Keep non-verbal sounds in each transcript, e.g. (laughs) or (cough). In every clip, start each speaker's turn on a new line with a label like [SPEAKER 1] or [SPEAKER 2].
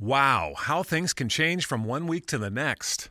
[SPEAKER 1] Wow, how things can change from one week to the next.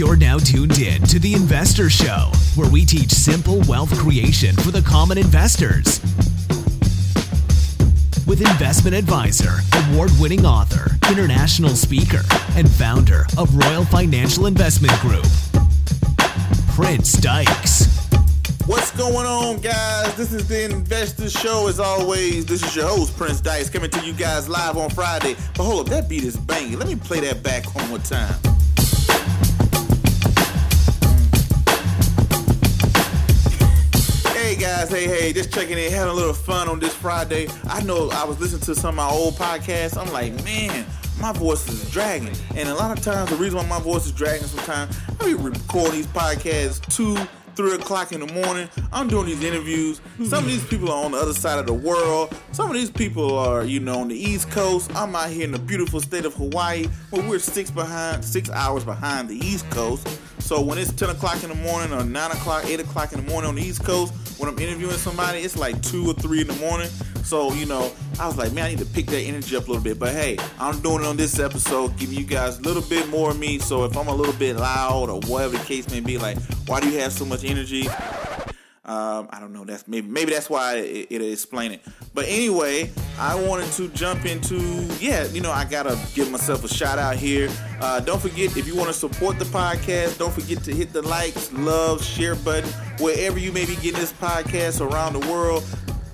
[SPEAKER 2] You're now tuned in to The Investor Show, where we teach simple wealth creation for the common investors. With investment advisor, award winning author, international speaker, and founder of Royal Financial Investment Group, Prince Dykes.
[SPEAKER 3] What's going on, guys? This is the Investor Show. As always, this is your host, Prince Dykes, coming to you guys live on Friday. But hold up, that beat is banging. Let me play that back one more time. Guys, hey, hey, just checking in, having a little fun on this Friday. I know I was listening to some of my old podcasts. I'm like, man, my voice is dragging. And a lot of times, the reason why my voice is dragging sometimes, I be recording these podcasts two, three o'clock in the morning. I'm doing these interviews. Some of these people are on the other side of the world. Some of these people are, you know, on the East Coast. I'm out here in the beautiful state of Hawaii, where we're six behind, six hours behind the East Coast. So when it's 10 o'clock in the morning or 9 o'clock, 8 o'clock in the morning on the East Coast, when I'm interviewing somebody, it's like 2 or 3 in the morning. So, you know, I was like, man, I need to pick that energy up a little bit. But hey, I'm doing it on this episode, giving you guys a little bit more of me. So if I'm a little bit loud or whatever the case may be, like, why do you have so much energy? Um, I don't know. That's maybe maybe that's why it, it'll explain it. But anyway, I wanted to jump into yeah. You know, I gotta give myself a shout out here. Uh, don't forget if you want to support the podcast, don't forget to hit the likes, love, share button wherever you may be getting this podcast around the world.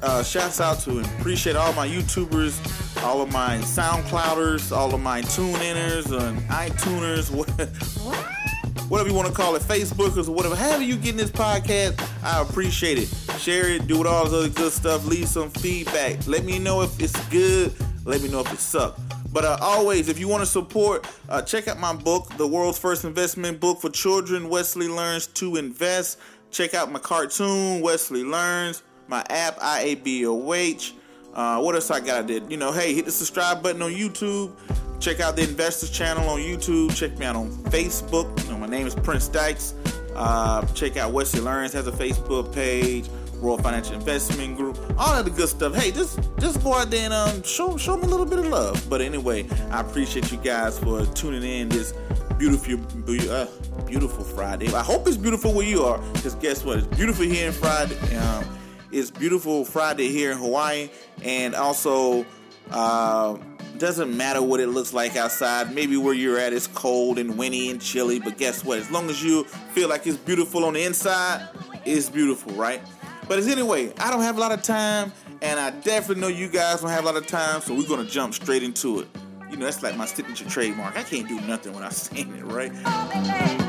[SPEAKER 3] Uh, shouts out to and appreciate all my YouTubers, all of my SoundClouders, all of my tune-inners and iTuners. (laughs) whatever you want to call it, Facebookers or whatever, however you getting this podcast, I appreciate it. Share it, do it, all this other good stuff. Leave some feedback. Let me know if it's good. Let me know if it sucks. But uh, always, if you want to support, uh, check out my book, The World's First Investment Book for Children. Wesley Learns to Invest. Check out my cartoon, Wesley Learns. My app, IABOH. Uh, what else I got? Did you know? Hey, hit the subscribe button on YouTube. Check out the Investors channel on YouTube. Check me out on Facebook. You know, my name is Prince Dykes. Uh, check out Wesley Learns has a Facebook page. Royal Financial Investment Group, all of the good stuff. Hey, just just go out there and um, show show me a little bit of love. But anyway, I appreciate you guys for tuning in this beautiful uh, beautiful Friday. I hope it's beautiful where you are, because guess what? It's beautiful here in Friday. Um, it's beautiful Friday here in Hawaii, and also. Uh, doesn't matter what it looks like outside. Maybe where you're at is cold and windy and chilly, but guess what? As long as you feel like it's beautiful on the inside, it's beautiful, right? But anyway, I don't have a lot of time, and I definitely know you guys don't have a lot of time, so we're gonna jump straight into it. You know, that's like my signature trademark. I can't do nothing when I'm (laughs) saying it, right?
[SPEAKER 4] Oh,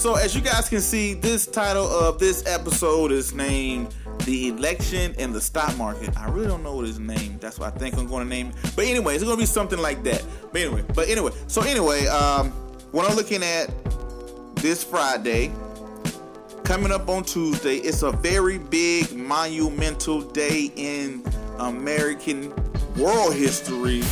[SPEAKER 3] So, as you guys can see, this title of this episode is named The Election and the Stock Market. I really don't know what it's named. That's what I think I'm going to name it. But anyway, it's going to be something like that. But anyway, but anyway, so anyway, um, what I'm looking at this Friday, coming up on Tuesday, it's a very big, monumental day in American world history.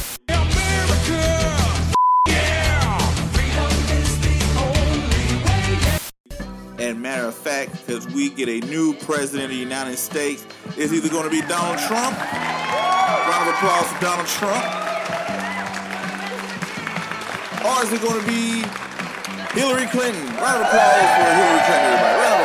[SPEAKER 3] And matter of fact, because we get a new president of the United States, it's either going to be Donald Trump Round of applause for Donald Trump. Or is it going to be Hillary Clinton? Round of applause for Hillary Clinton, everybody.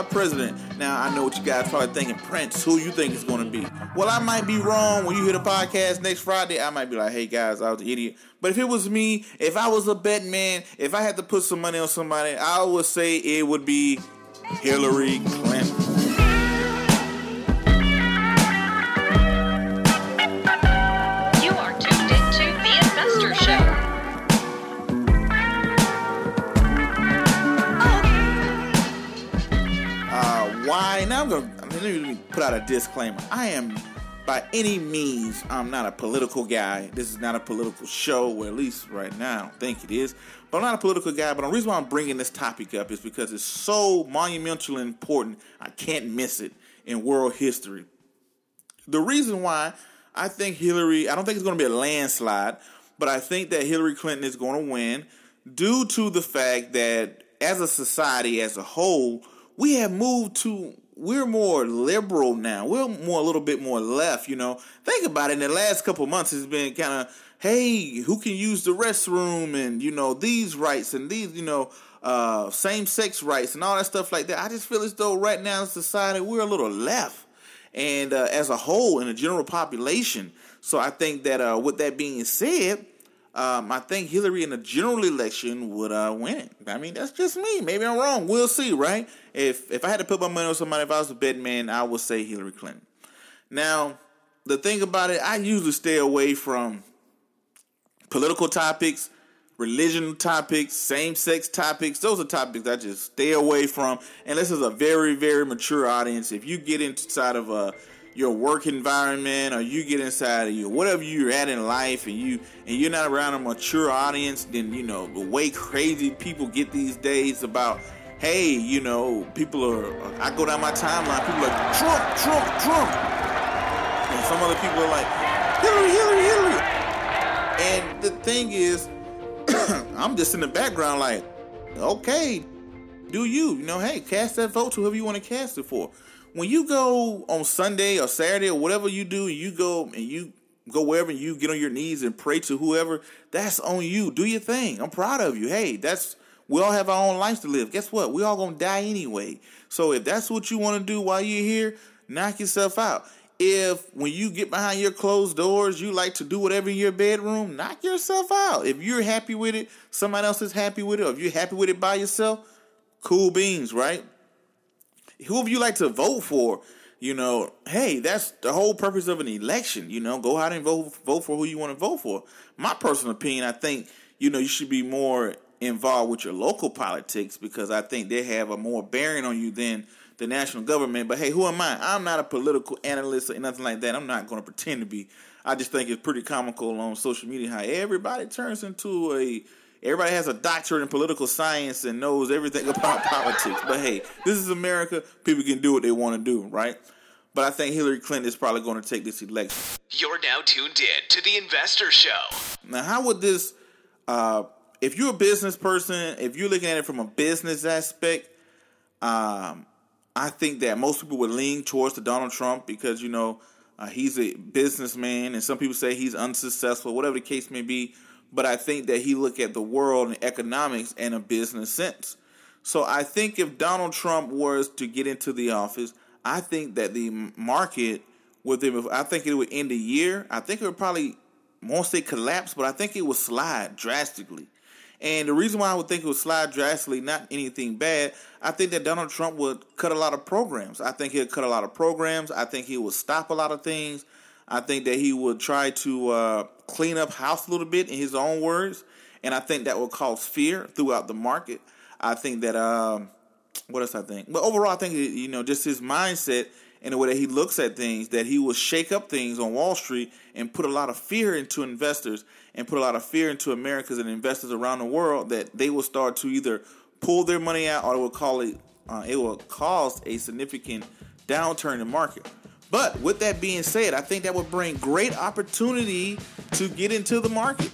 [SPEAKER 3] Our president. Now, I know what you guys probably thinking, Prince, who you think is going to be? Well, I might be wrong. When you hear the podcast next Friday, I might be like, hey, guys, I was an idiot. But if it was me, if I was a bet man, if I had to put some money on somebody, I would say it would be Hillary Clinton. Gonna let me put out a disclaimer. I am by any means I'm not a political guy. This is not a political show, or at least right now I don't think it is. But I'm not a political guy. But the reason why I'm bringing this topic up is because it's so monumentally important. I can't miss it in world history. The reason why I think Hillary, I don't think it's going to be a landslide, but I think that Hillary Clinton is going to win due to the fact that as a society as a whole, we have moved to we're more liberal now. We're more a little bit more left, you know. Think about it. In the last couple months, it's been kind of, hey, who can use the restroom and you know these rights and these, you know, uh, same sex rights and all that stuff like that. I just feel as though right now in society we're a little left, and uh, as a whole in the general population. So I think that uh, with that being said, um, I think Hillary in the general election would uh, win it. I mean, that's just me. Maybe I'm wrong. We'll see, right? If if I had to put my money on somebody, if I was a betting man, I would say Hillary Clinton. Now, the thing about it, I usually stay away from political topics, religion topics, same sex topics. Those are topics I just stay away from. And this is a very, very mature audience. If you get inside of a your work environment or you get inside of you whatever you're at in life and you and you're not around a mature audience, then you know the way crazy people get these days about hey, you know, people are I go down my timeline, people are like Trump, Trump, Trump. And some other people are like, Hillary, Hillary, Hillary. And the thing is, (clears throat) I'm just in the background like, okay, do you. You know, hey, cast that vote to whoever you want to cast it for. When you go on Sunday or Saturday or whatever you do, you go and you go wherever you get on your knees and pray to whoever, that's on you. Do your thing. I'm proud of you. Hey, that's we all have our own lives to live. Guess what? We all gonna die anyway. So if that's what you want to do while you're here, knock yourself out. If when you get behind your closed doors, you like to do whatever in your bedroom, knock yourself out. If you're happy with it, somebody else is happy with it, or if you're happy with it by yourself, cool beans, right? Whoever you like to vote for, you know, hey, that's the whole purpose of an election. You know, go out and vote vote for who you want to vote for. My personal opinion, I think, you know, you should be more involved with your local politics because I think they have a more bearing on you than the national government. But hey, who am I? I'm not a political analyst or nothing like that. I'm not going to pretend to be. I just think it's pretty comical on social media how everybody turns into a everybody has a doctorate in political science and knows everything (laughs) about politics. But hey, this is America. People can do what they want to do, right? But I think Hillary Clinton is probably going to take this election.
[SPEAKER 2] You're now tuned in to the Investor Show.
[SPEAKER 3] Now, how would this, uh, if you're a business person, if you're looking at it from a business aspect, um, I think that most people would lean towards the Donald Trump because, you know, uh, he's a businessman and some people say he's unsuccessful, whatever the case may be. But I think that he look at the world and economics in a business sense. So I think if Donald Trump was to get into the office, I think that the market with him, I think it would end the year. I think it would probably, won't say collapse, but I think it would slide drastically. And the reason why I would think it would slide drastically, not anything bad, I think that Donald Trump would cut a lot of programs. I think he'll cut a lot of programs. I think he would stop a lot of things. I think that he will try to uh, clean up house a little bit in his own words. And I think that will cause fear throughout the market. I think that, um, what else I think? But overall, I think, you know, just his mindset and the way that he looks at things, that he will shake up things on Wall Street and put a lot of fear into investors and put a lot of fear into Americans and investors around the world that they will start to either pull their money out or it will call it uh, it will cause a significant downturn in the market. But with that being said, I think that would bring great opportunity to get into the market.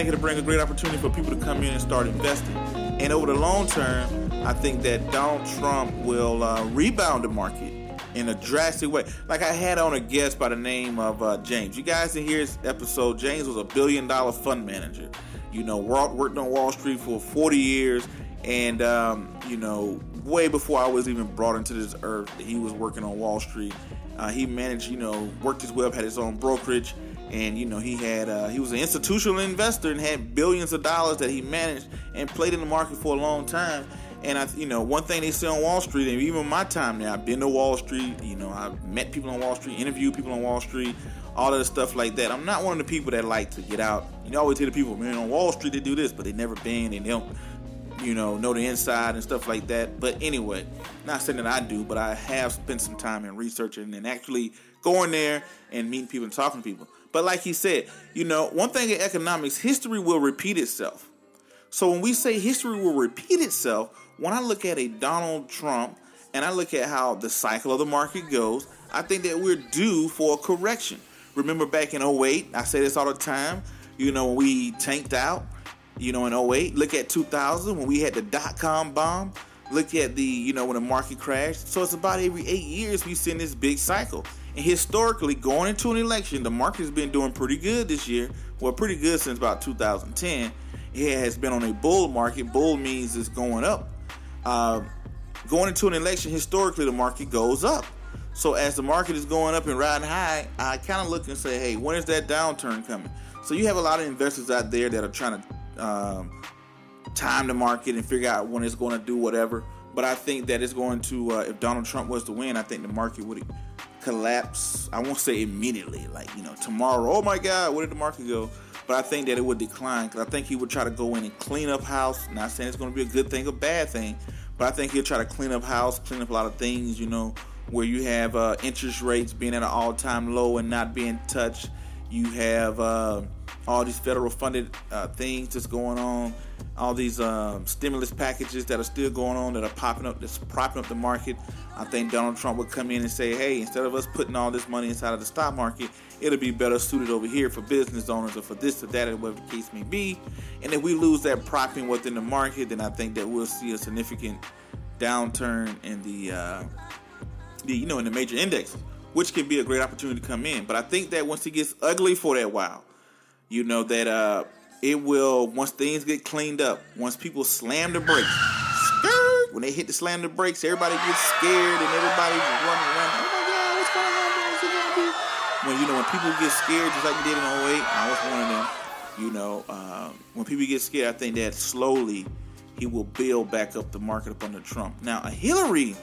[SPEAKER 3] Think it'll bring a great opportunity for people to come in and start investing. And over the long term, I think that Donald Trump will uh, rebound the market in a drastic way. Like I had on a guest by the name of uh, James. You guys didn't hear his episode. James was a billion dollar fund manager. You know, worked on Wall Street for 40 years, and um, you know, way before I was even brought into this earth, he was working on Wall Street. Uh, he managed, you know, worked his up, had his own brokerage, and you know, he had uh, he was an institutional investor and had billions of dollars that he managed and played in the market for a long time. And I, you know, one thing they say on Wall Street, and even my time now, I've been to Wall Street. You know, I've met people on Wall Street, interviewed people on Wall Street, all of the stuff like that. I'm not one of the people that like to get out. You know, always hear the people, man, on Wall Street they do this, but they never been and they don't, you know, know the inside and stuff like that. But anyway, not saying that I do, but I have spent some time in researching and actually going there and meeting people and talking to people. But like he said, you know, one thing in economics, history will repeat itself. So when we say history will repeat itself, when I look at a Donald Trump and I look at how the cycle of the market goes, I think that we're due for a correction. Remember back in 08, I say this all the time, you know, we tanked out, you know, in 08, look at 2000 when we had the dot com bomb, look at the, you know, when the market crashed. So it's about every eight years we see this big cycle. And historically, going into an election, the market has been doing pretty good this year. Well, pretty good since about 2010. It has been on a bull market. Bull means it's going up uh, going into an election, historically, the market goes up. So as the market is going up and riding high, I kind of look and say, hey, when is that downturn coming? So you have a lot of investors out there that are trying to um, time the market and figure out when it's going to do whatever. But I think that it's going to, uh, if Donald Trump was to win, I think the market would collapse. I won't say immediately, like, you know, tomorrow, oh my God, where did the market go? But I think that it would decline because I think he would try to go in and clean up house. Not saying it's going to be a good thing or bad thing, but I think he'll try to clean up house, clean up a lot of things, you know, where you have uh, interest rates being at an all time low and not being touched. You have uh, all these federal funded uh, things that's going on, all these um, stimulus packages that are still going on that are popping up, that's propping up the market. I think Donald Trump would come in and say, hey, instead of us putting all this money inside of the stock market, it'll be better suited over here for business owners or for this or that or whatever the case may be. And if we lose that propping within the market, then I think that we'll see a significant downturn in the, uh, the you know, in the major indexes, which can be a great opportunity to come in. But I think that once it gets ugly for that while, you know that uh, it will once things get cleaned up, once people slam the brakes, when they hit the slam the brakes, everybody gets scared and everybody's running around. Oh my God, what's going on? What's it gonna be? When you know when people get scared, just like we did in 08, I was one of them. You know, um, when people get scared, I think that slowly he will build back up the market up under Trump. Now, a Hillary.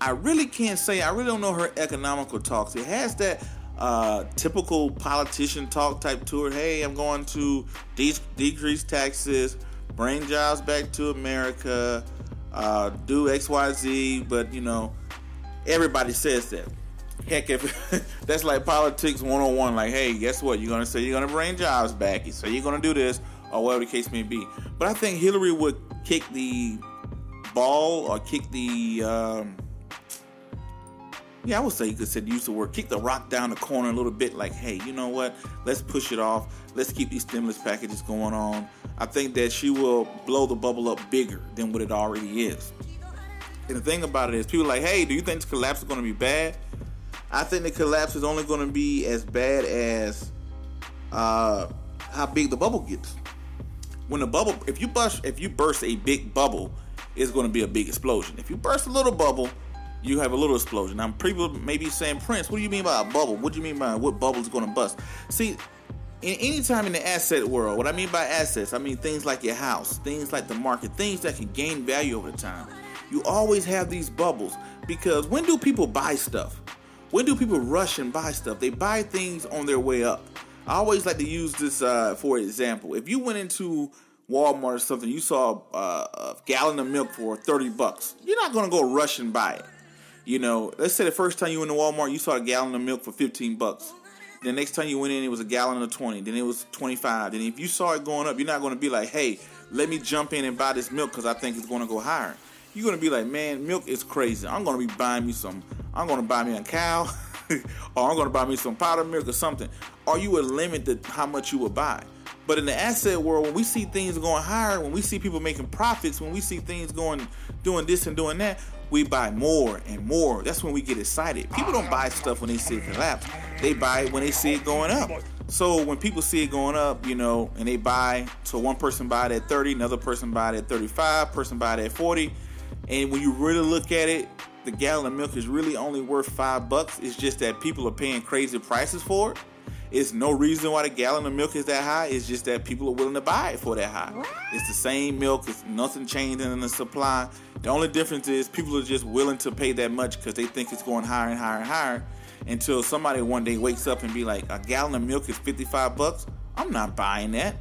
[SPEAKER 3] I really can't say. I really don't know her economical talks. It has that uh, typical politician talk type tour. Hey, I'm going to de- decrease taxes, bring jobs back to America, uh, do X, Y, Z. But you know, everybody says that. Heck, if (laughs) that's like politics 101, like, hey, guess what? You're gonna say you're gonna bring jobs back. You say you're gonna do this, or whatever the case may be. But I think Hillary would kick the ball or kick the um, yeah, I would say you could say use the word kick the rock down the corner a little bit. Like, hey, you know what? Let's push it off. Let's keep these stimulus packages going on. I think that she will blow the bubble up bigger than what it already is. And the thing about it is, people like, hey, do you think this collapse is going to be bad? I think the collapse is only going to be as bad as uh, how big the bubble gets. When the bubble, if you burst, if you burst a big bubble, it's going to be a big explosion. If you burst a little bubble, you have a little explosion. Now, people may be saying, Prince, what do you mean by a bubble? What do you mean by what bubble is going to bust? See, in any time in the asset world, what I mean by assets, I mean things like your house, things like the market, things that can gain value over time. You always have these bubbles because when do people buy stuff? When do people rush and buy stuff? They buy things on their way up. I always like to use this uh, for example. If you went into Walmart or something, you saw uh, a gallon of milk for 30 bucks, you're not going to go rush and buy it. You know, let's say the first time you went to Walmart, you saw a gallon of milk for 15 bucks. The next time you went in, it was a gallon of 20. Then it was 25. Then if you saw it going up, you're not going to be like, hey, let me jump in and buy this milk because I think it's going to go higher. You're going to be like, man, milk is crazy. I'm going to be buying me some. I'm going to buy me a cow. (laughs) or I'm gonna buy me some powdered milk or something. Or you would limit the, how much you would buy. But in the asset world, when we see things going higher, when we see people making profits, when we see things going, doing this and doing that, we buy more and more. That's when we get excited. People don't buy stuff when they see it collapse. They buy it when they see it going up. So when people see it going up, you know, and they buy, so one person buy it at 30, another person buy it at 35, person buy it at 40. And when you really look at it, the gallon of milk is really only worth five bucks. It's just that people are paying crazy prices for it. It's no reason why the gallon of milk is that high. It's just that people are willing to buy it for that high. It's the same milk. It's nothing changing in the supply. The only difference is people are just willing to pay that much because they think it's going higher and higher and higher. Until somebody one day wakes up and be like, a gallon of milk is 55 bucks. I'm not buying that.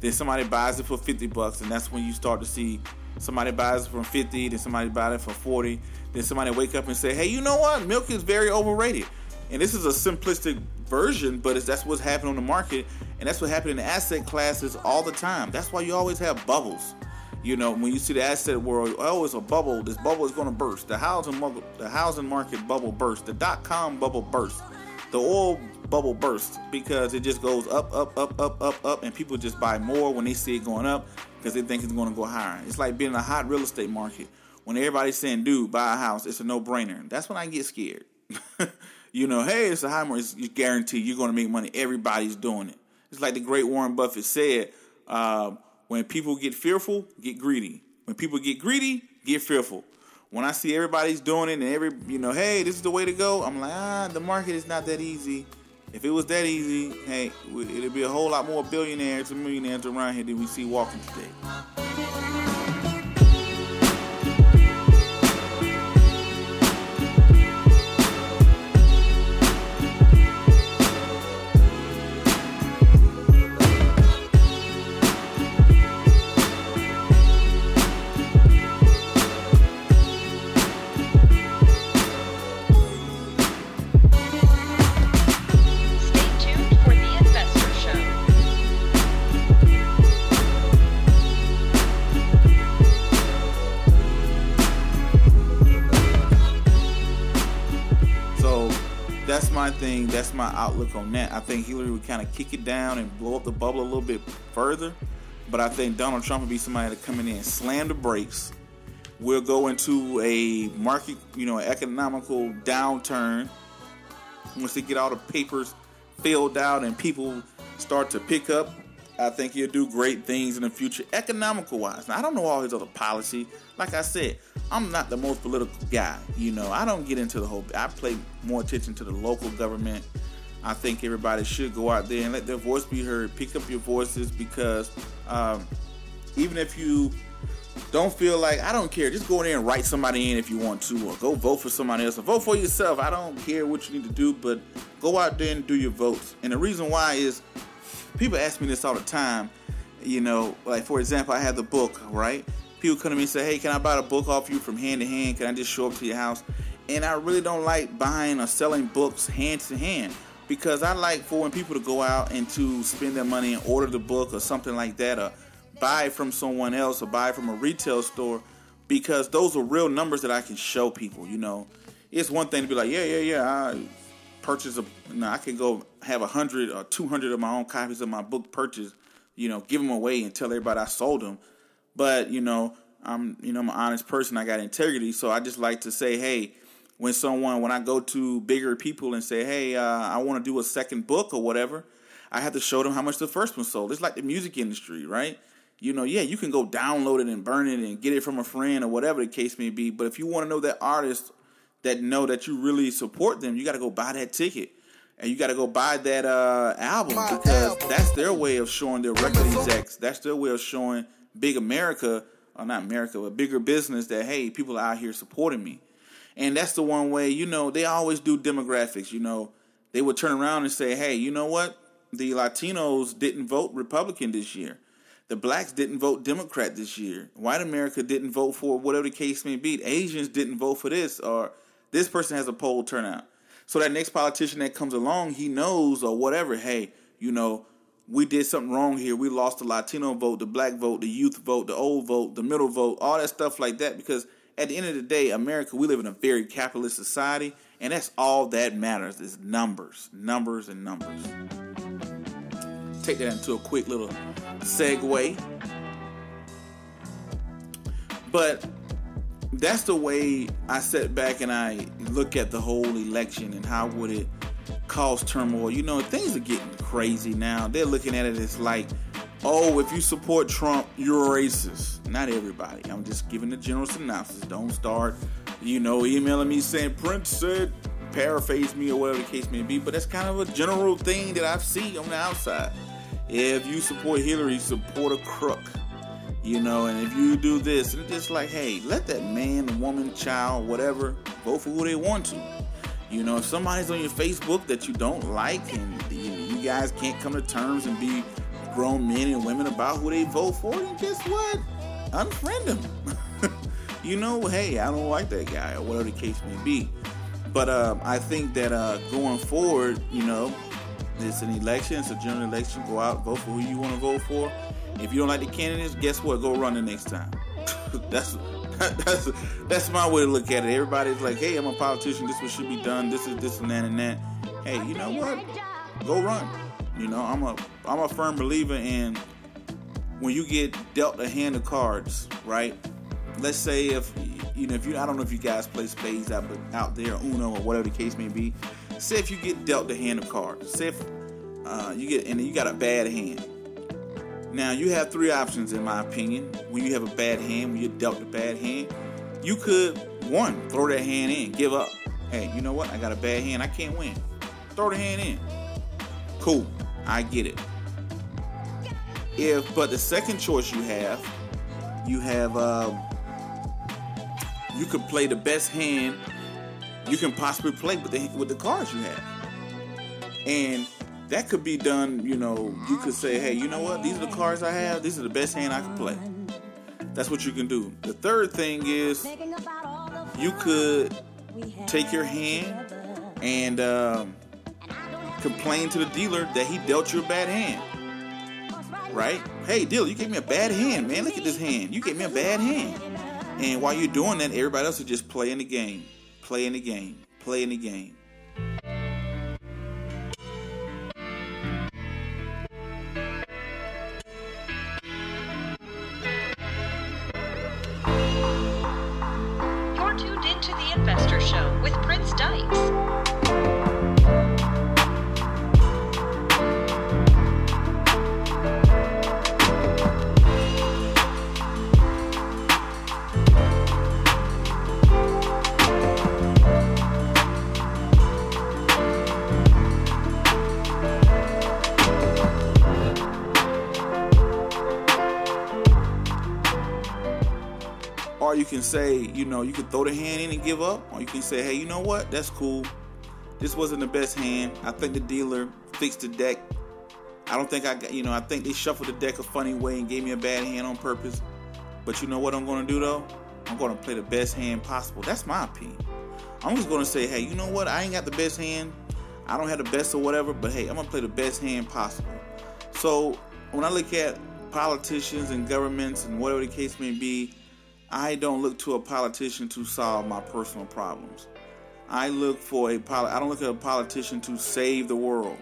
[SPEAKER 3] Then somebody buys it for 50 bucks, and that's when you start to see somebody buys it for 50, then somebody buys it for 40, then somebody wake up and say, hey, you know what? Milk is very overrated. And this is a simplistic version, but that's what's happening on the market, and that's what happened in asset classes all the time. That's why you always have bubbles. You know, when you see the asset world, oh, it's a bubble. This bubble is going to burst. The housing, the housing market bubble burst. The dot com bubble burst. The oil bubble burst because it just goes up, up, up, up, up, up, and people just buy more when they see it going up because they think it's going to go higher. It's like being in a hot real estate market. When everybody's saying, dude, buy a house, it's a no brainer. That's when I get scared. (laughs) you know, hey, it's a high market. You guarantee you're going to make money. Everybody's doing it. It's like the great Warren Buffett said. Uh, when people get fearful, get greedy. When people get greedy, get fearful. When I see everybody's doing it and every, you know, hey, this is the way to go, I'm like, ah, the market is not that easy. If it was that easy, hey, it'd be a whole lot more billionaires and millionaires around here than we see walking today. Thing. That's my outlook on that. I think Hillary would kind of kick it down and blow up the bubble a little bit further. But I think Donald Trump would be somebody to come in and slam the brakes. We'll go into a market, you know, economical downturn once they get all the papers filled out and people start to pick up. I think he'll do great things in the future, economical wise. Now, I don't know all his other policy. Like I said, I'm not the most political guy. You know, I don't get into the whole. I play more attention to the local government. I think everybody should go out there and let their voice be heard. Pick up your voices because um, even if you don't feel like I don't care, just go in there and write somebody in if you want to, or go vote for somebody else, or vote for yourself. I don't care what you need to do, but go out there and do your votes. And the reason why is people ask me this all the time. You know, like for example, I have the book, right? people come to me and say, "Hey, can I buy a book off you from hand to hand? Can I just show up to your house?" And I really don't like buying or selling books hand to hand because I like for when people to go out and to spend their money and order the book or something like that, or buy from someone else or buy from a retail store because those are real numbers that I can show people. You know, it's one thing to be like, "Yeah, yeah, yeah, I purchase a." No, I can go have a hundred or two hundred of my own copies of my book purchased. You know, give them away and tell everybody I sold them but you know, I'm you know I'm an honest person. I got integrity, so I just like to say, hey, when someone when I go to bigger people and say, hey, uh, I want to do a second book or whatever, I have to show them how much the first one sold. It's like the music industry, right? You know, yeah, you can go download it and burn it and get it from a friend or whatever the case may be. But if you want to know that artist that know that you really support them, you got to go buy that ticket and you got to go buy that uh, album because that's their way of showing their record execs. That's their way of showing big America, or not America, but bigger business that hey, people are out here supporting me. And that's the one way, you know, they always do demographics, you know. They would turn around and say, "Hey, you know what? The Latinos didn't vote Republican this year. The blacks didn't vote Democrat this year. White America didn't vote for whatever the case may be. Asians didn't vote for this or this person has a poll turnout." So that next politician that comes along, he knows or whatever, hey, you know, we did something wrong here. We lost the Latino vote, the black vote, the youth vote, the old vote, the middle vote, all that stuff like that. Because at the end of the day, America, we live in a very capitalist society, And that's all that matters is numbers, numbers, and numbers. Take that into a quick little segue. But that's the way I sit back and I look at the whole election and how would it cause turmoil. You know, things are getting crazy now. They're looking at it as like, oh, if you support Trump, you're a racist. Not everybody. I'm just giving the general synopsis. Don't start, you know, emailing me saying Prince said, paraphrase me or whatever the case may be. But that's kind of a general thing that I've seen on the outside. If you support Hillary, support a crook. You know, and if you do this, and just like, hey, let that man, woman, child, whatever, vote for who they want to. You know, if somebody's on your Facebook that you don't like and you, you guys can't come to terms and be grown men and women about who they vote for, then guess what? Unfriend them. (laughs) you know, hey, I don't like that guy or whatever the case may be. But uh, I think that uh, going forward, you know, it's an election, it's a general election. Go out, vote for who you want to vote for. If you don't like the candidates, guess what? Go run the next time. (laughs) that's (laughs) that's that's my way to look at it. Everybody's like, hey, I'm a politician. This what should be done. This is this and that and that. Hey, you know what? Go run. You know, I'm a I'm a firm believer in when you get dealt a hand of cards, right? Let's say if you know if you I don't know if you guys play spades out out there, Uno or whatever the case may be. Say if you get dealt a hand of cards. Say if uh, you get and you got a bad hand. Now you have three options in my opinion. When you have a bad hand, when you're dealt a bad hand, you could one throw that hand in, give up. Hey, you know what? I got a bad hand. I can't win. Throw the hand in. Cool. I get it. If but the second choice you have, you have uh, you could play the best hand you can possibly play with the with the cards you have, and that could be done. You know, you could say, hey, you know what? These are the cards I have. These are the best hand I can play. That's what you can do. The third thing is you could take your hand and um, complain to the dealer that he dealt you a bad hand. Right? Hey, dealer, you gave me a bad hand, man. Look at this hand. You gave me a bad hand. And while you're doing that, everybody else is just playing the game, playing the game, playing the game. Or you can say, you know, you can throw the hand in and give up. Or you can say, hey, you know what? That's cool. This wasn't the best hand. I think the dealer fixed the deck. I don't think I got, you know, I think they shuffled the deck a funny way and gave me a bad hand on purpose. But you know what I'm going to do though? I'm going to play the best hand possible. That's my opinion. I'm just going to say, hey, you know what? I ain't got the best hand. I don't have the best or whatever, but hey, I'm going to play the best hand possible. So when I look at politicians and governments and whatever the case may be, I don't look to a politician to solve my personal problems. I look for a poli- I don't look at a politician to save the world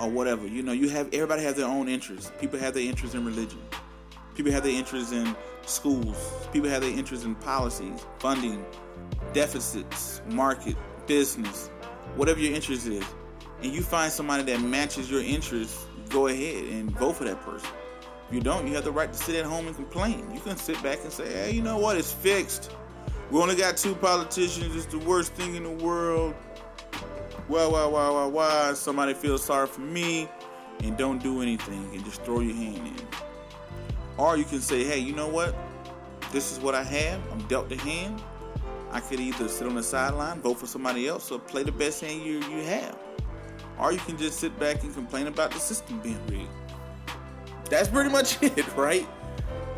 [SPEAKER 3] or whatever. You know, you have everybody has their own interests. People have their interests in religion. People have their interests in schools. People have their interests in policies, funding, deficits, market, business, whatever your interest is. And you find somebody that matches your interests, go ahead and vote for that person. If you don't, you have the right to sit at home and complain. You can sit back and say, hey, you know what? It's fixed. We only got two politicians. It's the worst thing in the world. Why, why, why, why, why? Somebody feels sorry for me and don't do anything and just throw your hand in. Or you can say, hey, you know what? This is what I have. I'm dealt the hand. I could either sit on the sideline, vote for somebody else, or play the best hand you, you have. Or you can just sit back and complain about the system being rigged. That's pretty much (laughs) it, right?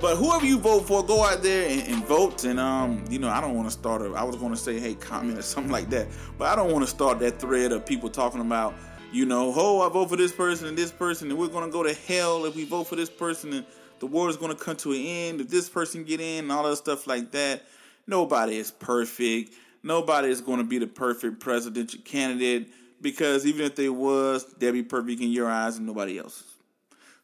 [SPEAKER 3] But whoever you vote for, go out there and, and vote. And um, you know, I don't want to start a. I was going to say, hey, comment or something like that, but I don't want to start that thread of people talking about, you know, oh, I vote for this person and this person, and we're going to go to hell if we vote for this person, and the war is going to come to an end if this person get in, and all that stuff like that. Nobody is perfect. nobody is going to be the perfect presidential candidate because even if they was, they'd be perfect in your eyes and nobody else's.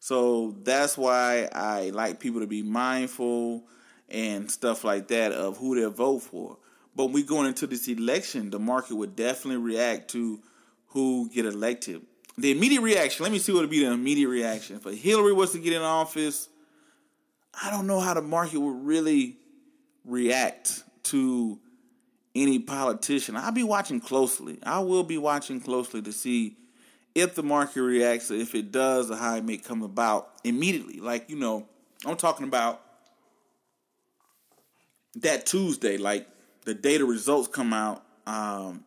[SPEAKER 3] So that's why I like people to be mindful and stuff like that of who they vote for. But we going into this election, the market would definitely react to who get elected. The immediate reaction, let me see what would be the immediate reaction. If Hillary was to get in office, I don't know how the market would really react to any politician. I'll be watching closely. I will be watching closely to see if the market reacts, if it does, or how it may come about immediately. Like, you know, I'm talking about that Tuesday, like the data results come out, um,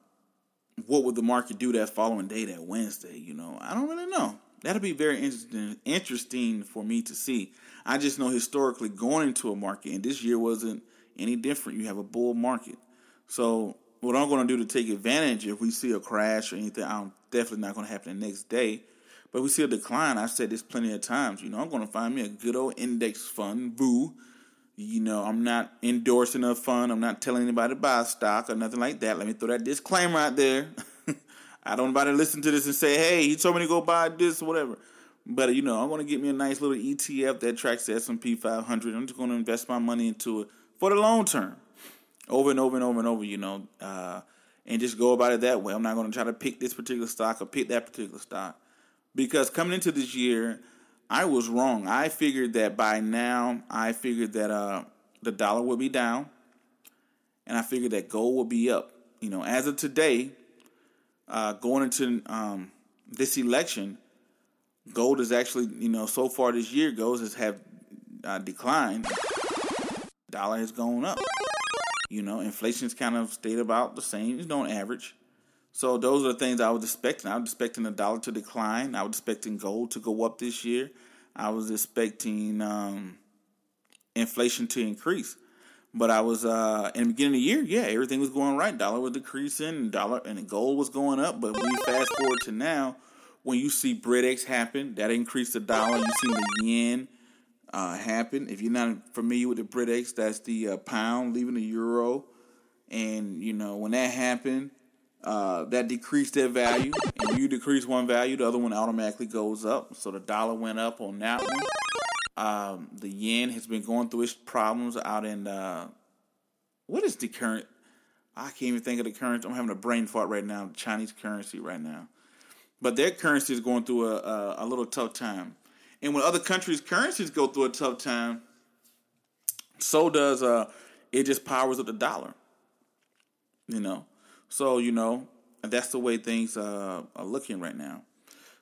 [SPEAKER 3] what would the market do that following day, that Wednesday? You know, I don't really know. That'll be very interesting, interesting for me to see. I just know historically going into a market, and this year wasn't any different. You have a bull market, so what I'm going to do to take advantage if we see a crash or anything, I'm definitely not going to happen the next day. But we see a decline. I've said this plenty of times. You know, I'm going to find me a good old index fund, boo. You know, I'm not endorsing a fund. I'm not telling anybody to buy stock or nothing like that. Let me throw that disclaimer out there. (laughs) I don't want to listen to this and say, hey, he told me to go buy this or whatever. But, you know, I'm going to get me a nice little ETF that tracks the S&P 500. I'm just going to invest my money into it for the long term over and over and over and over, you know, uh, and just go about it that way. I'm not going to try to pick this particular stock or pick that particular stock because coming into this year, I was wrong. I figured that by now, I figured that uh, the dollar would be down, and I figured that gold would be up. You know, as of today, uh, going into um, this election, gold is actually, you know, so far this year goes has have uh, declined. Dollar has gone up. You know, inflation's kind of stayed about the same, you know, on average. So those are the things I was expecting. I was expecting the dollar to decline. I was expecting gold to go up this year. I was expecting um, inflation to increase. But I was uh, in the beginning of the year, yeah, everything was going right. Dollar was decreasing, dollar and gold was going up. But you fast forward to now, when you see Brexit happen, that increased the dollar. You see the yen uh, happen. If you're not familiar with the Brexit, that's the uh, pound leaving the euro, and you know when that happened, uh, that decreased their value. And you decrease one value, the other one automatically goes up. So the dollar went up on that one. Um, the yen has been going through its problems out in uh, what is the current? I can't even think of the currency. I'm having a brain fart right now. Chinese currency right now, but their currency is going through a, a, a little tough time. And when other countries' currencies go through a tough time, so does uh, it just powers up the dollar. You know, so you know that's the way things uh, are looking right now.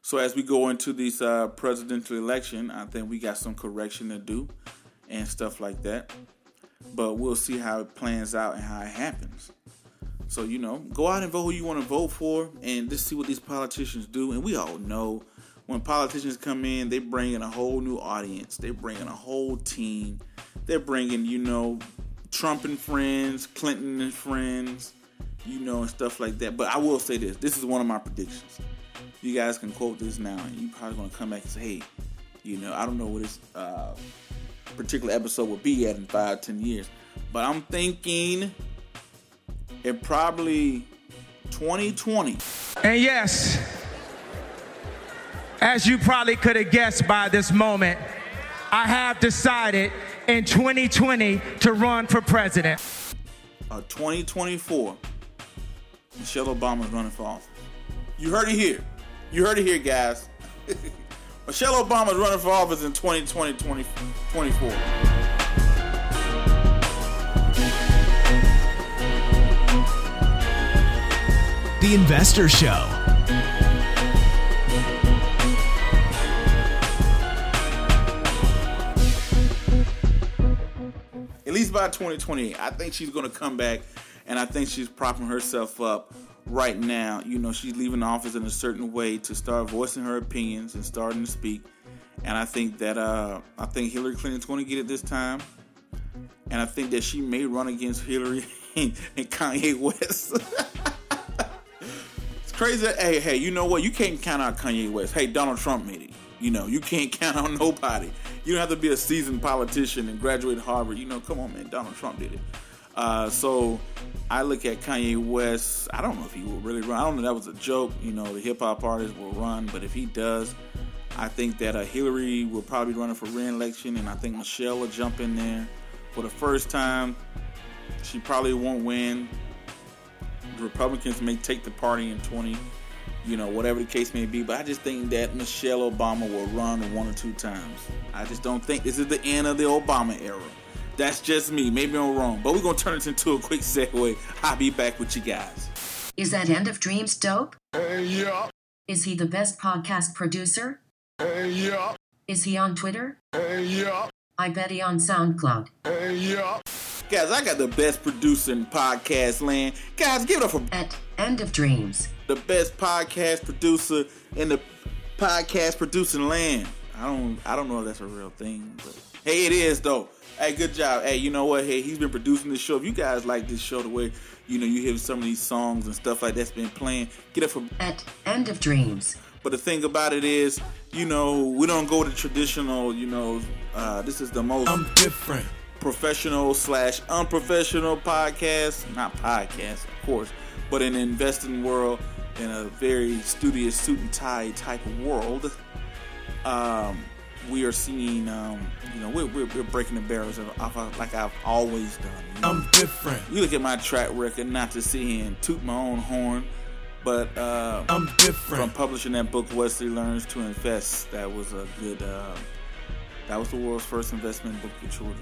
[SPEAKER 3] So as we go into this uh, presidential election, I think we got some correction to do and stuff like that. But we'll see how it plans out and how it happens. So you know, go out and vote who you want to vote for, and just see what these politicians do. And we all know when politicians come in, they bring in a whole new audience. They bring in a whole team. They're bringing, you know, Trump and friends, Clinton and friends, you know, and stuff like that. But I will say this: this is one of my predictions. You guys can quote this now, and you probably gonna come back and say, "Hey, you know, I don't know what this uh, particular episode will be at in five, ten years, but I'm thinking it probably 2020."
[SPEAKER 5] And yes, as you probably could have guessed by this moment, I have decided in 2020 to run for president.
[SPEAKER 3] Uh, 2024, Michelle Obama is running for office. You heard it here. You heard it here, guys. (laughs) Michelle Obama is running for office in 2020, 2024.
[SPEAKER 2] The Investor Show.
[SPEAKER 3] By 2020. I think she's going to come back, and I think she's propping herself up right now. You know, she's leaving the office in a certain way to start voicing her opinions and starting to speak. And I think that uh, I think Hillary Clinton's going to get it this time, and I think that she may run against Hillary (laughs) and, and Kanye West. (laughs) it's crazy. Hey, hey, you know what? You can't count out Kanye West. Hey, Donald Trump made it. You know, you can't (laughs) count on nobody. You don't have to be a seasoned politician and graduate Harvard. You know, come on, man. Donald Trump did it. Uh, so I look at Kanye West. I don't know if he will really run. I don't know that was a joke. You know, the hip hop artist will run, but if he does, I think that uh, Hillary will probably be running for re-election, and I think Michelle will jump in there for the first time. She probably won't win. The Republicans may take the party in 20, you know, whatever the case may be. But I just think that Michelle Obama will run one or two times. I just don't think this is the end of the Obama era. That's just me. Maybe I'm wrong. But we're going to turn it into a quick segue. I'll be back with you guys.
[SPEAKER 6] Is that End of Dreams dope?
[SPEAKER 3] Hey, yeah.
[SPEAKER 6] Is he the best podcast producer?
[SPEAKER 3] Hey, yeah.
[SPEAKER 6] Is he on Twitter?
[SPEAKER 3] Hey, yeah.
[SPEAKER 6] I bet he on SoundCloud.
[SPEAKER 3] Hey, yeah. Guys, I got the best producer in podcast land. Guys, give it up for
[SPEAKER 6] At End of Dreams.
[SPEAKER 3] the best podcast producer in the podcast producing land. I don't I don't know if that's a real thing, but hey, it is though. Hey, good job. Hey, you know what? Hey, he's been producing this show. If you guys like this show the way you know you hear some of these songs and stuff like that's been playing, get up for
[SPEAKER 6] At End of Dreams.
[SPEAKER 3] but the thing about it is, you know, we don't go to traditional, you know, uh, this is the most
[SPEAKER 7] I'm different.
[SPEAKER 3] Professional slash unprofessional podcast, not podcast, of course, but in the investing world, in a very studious suit and tie type of world, um, we are seeing, um, you know, we're, we're, we're breaking the barriers of, of, like I've always done. you know?
[SPEAKER 7] I'm different.
[SPEAKER 3] You look at my track record, not to sit here and toot my own horn, but uh,
[SPEAKER 7] I'm different.
[SPEAKER 3] from publishing that book, Wesley Learns to Invest, that was a good, uh, that was the world's first investment book for children.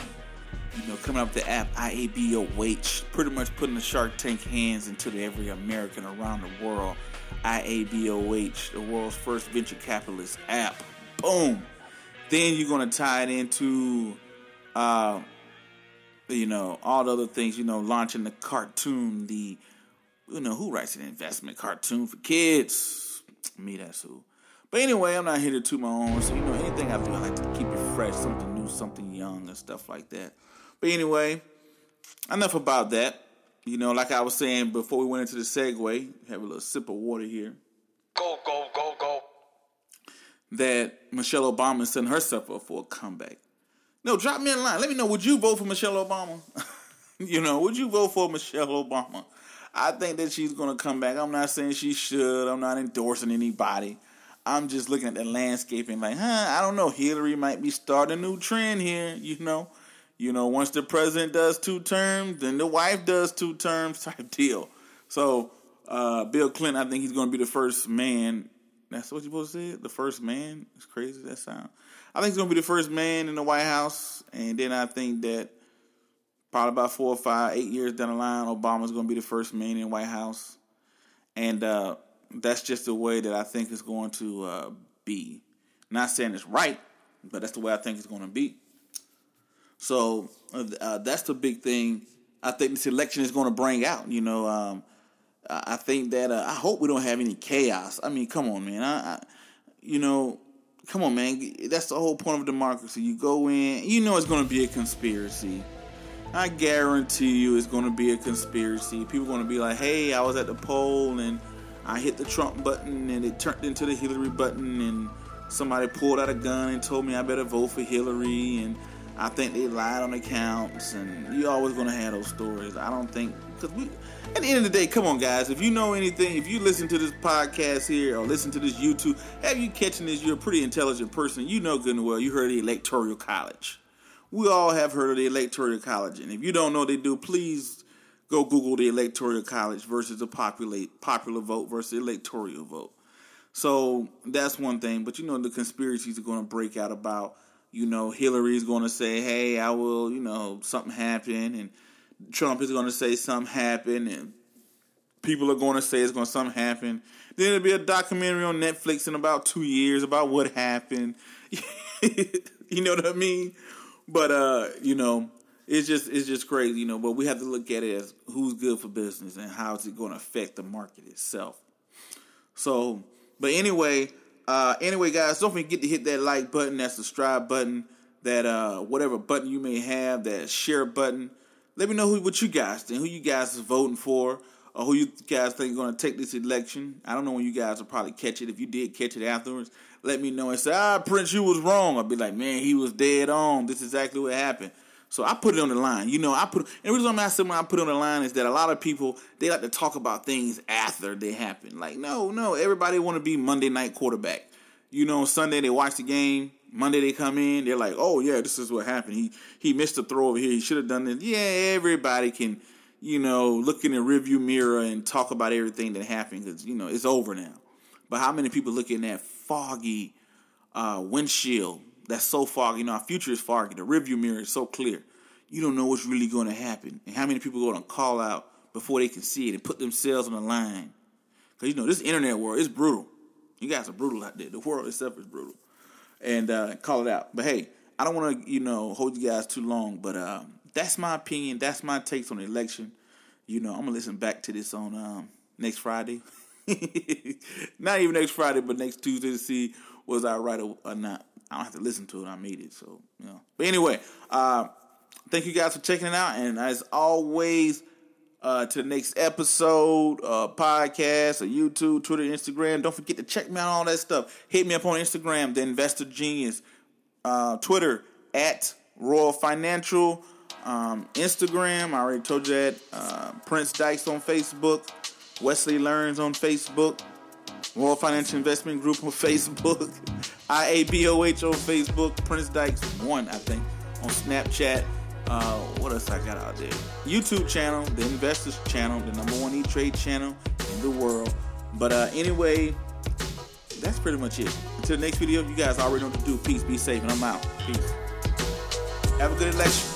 [SPEAKER 3] You know, coming up the app IABOH, pretty much putting the Shark Tank hands into every American around the world. IABOH, the world's first venture capitalist app. Boom. Then you're gonna tie it into, uh, you know, all the other things. You know, launching the cartoon, the you know, who writes an investment cartoon for kids? Me, that's who. But anyway, I'm not here to toot my own. So, you know, anything I do, I like to keep it fresh, something new, something young, and stuff like that. But anyway, enough about that. You know, like I was saying before we went into the segue, have a little sip of water here.
[SPEAKER 7] Go, go, go, go.
[SPEAKER 3] That Michelle Obama is setting herself up for a comeback. No, drop me a line. Let me know. Would you vote for Michelle Obama? (laughs) you know, would you vote for Michelle Obama? I think that she's going to come back. I'm not saying she should. I'm not endorsing anybody. I'm just looking at the landscape and like, huh, I don't know. Hillary might be starting a new trend here, you know. You know, once the president does two terms, then the wife does two terms (laughs) type deal. So, uh, Bill Clinton, I think he's going to be the first man. That's what you're supposed to say? The first man? It's crazy that sound. I think he's going to be the first man in the White House. And then I think that probably about four or five, eight years down the line, Obama's going to be the first man in the White House. And uh, that's just the way that I think it's going to uh, be. Not saying it's right, but that's the way I think it's going to be. So uh, uh, that's the big thing. I think this election is going to bring out. You know, um, I think that uh, I hope we don't have any chaos. I mean, come on, man. I, I, you know, come on, man. That's the whole point of democracy. You go in, you know, it's going to be a conspiracy. I guarantee you, it's going to be a conspiracy. People are going to be like, "Hey, I was at the poll and I hit the Trump button and it turned into the Hillary button and somebody pulled out a gun and told me I better vote for Hillary and I think they lied on accounts and you're always going to have those stories. I don't think because we at the end of the day, come on guys, if you know anything, if you listen to this podcast here or listen to this YouTube, have you catching this? You're a pretty intelligent person. You know good and well. You heard of the Electoral College. We all have heard of the Electoral College, and if you don't know they do, please go Google the Electoral College versus the popular popular vote versus electoral vote. So that's one thing. But you know, the conspiracies are going to break out about, you know, Hillary's going to say, hey, I will, you know, something happened. And Trump is going to say something happened. And people are going to say it's going to something happen. Then there'll be a documentary on Netflix in about two years about what happened. (laughs) you know what I mean? But, uh, you know, it's just it's just crazy, you know. But we have to look at it as who's good for business and how is it going to affect the market itself. So, but anyway, uh, anyway, guys, don't forget to hit that like button, that subscribe button, that uh, whatever button you may have, that share button. Let me know who what you guys think, who you guys is voting for, or who you guys think is going to take this election. I don't know when you guys will probably catch it. If you did catch it afterwards, let me know and say, ah, Prince, you was wrong. I'll be like, man, he was dead on. This is exactly what happened. So I put it on the line. You know, I put and the reason I'm asking when I put it on the line is that a lot of people they like to talk about things after they happen. Like, no, no, everybody want to be Monday night quarterback. You know, Sunday they watch the game. Monday they come in, they're like, "Oh yeah, this is what happened. He he missed a throw over here. He should have done this." Yeah, everybody can, you know, look in the rearview mirror and talk about everything that happened because you know it's over now. But how many people look in that foggy uh, windshield that's so foggy? You know, our future is foggy. The rearview mirror is so clear. You don't know what's really going to happen, and how many people are going to call out before they can see it and put themselves on the line. Because you know this internet world is brutal. You guys are brutal out there. The world itself is brutal and uh, call it out. But hey, I don't want to you know hold you guys too long, but um, that's my opinion. That's my takes on the election. You know, I'm gonna listen back to this on um, next Friday. (laughs) not even next Friday, but next Tuesday to see was I right or not. I don't have to listen to it. I made it, so you know. But anyway, uh, thank you guys for checking it out, and as always. Uh, to the next episode, uh, podcast, or YouTube, Twitter, Instagram. Don't forget to check me out on all that stuff. Hit me up on Instagram, The Investor Genius. Uh, Twitter, at Royal Financial. Um, Instagram, I already told you that. Uh, Prince Dykes on Facebook. Wesley Learns on Facebook. Royal Financial Investment Group on (laughs) Facebook. IABOH on Facebook. Prince Dykes 1, I think, on Snapchat. Uh, what else I got out there? YouTube channel, the Investors channel, the number one E-Trade channel in the world. But uh, anyway, that's pretty much it. Until the next video, you guys already know what to do. Peace, be safe, and I'm out. Peace. Have a good election.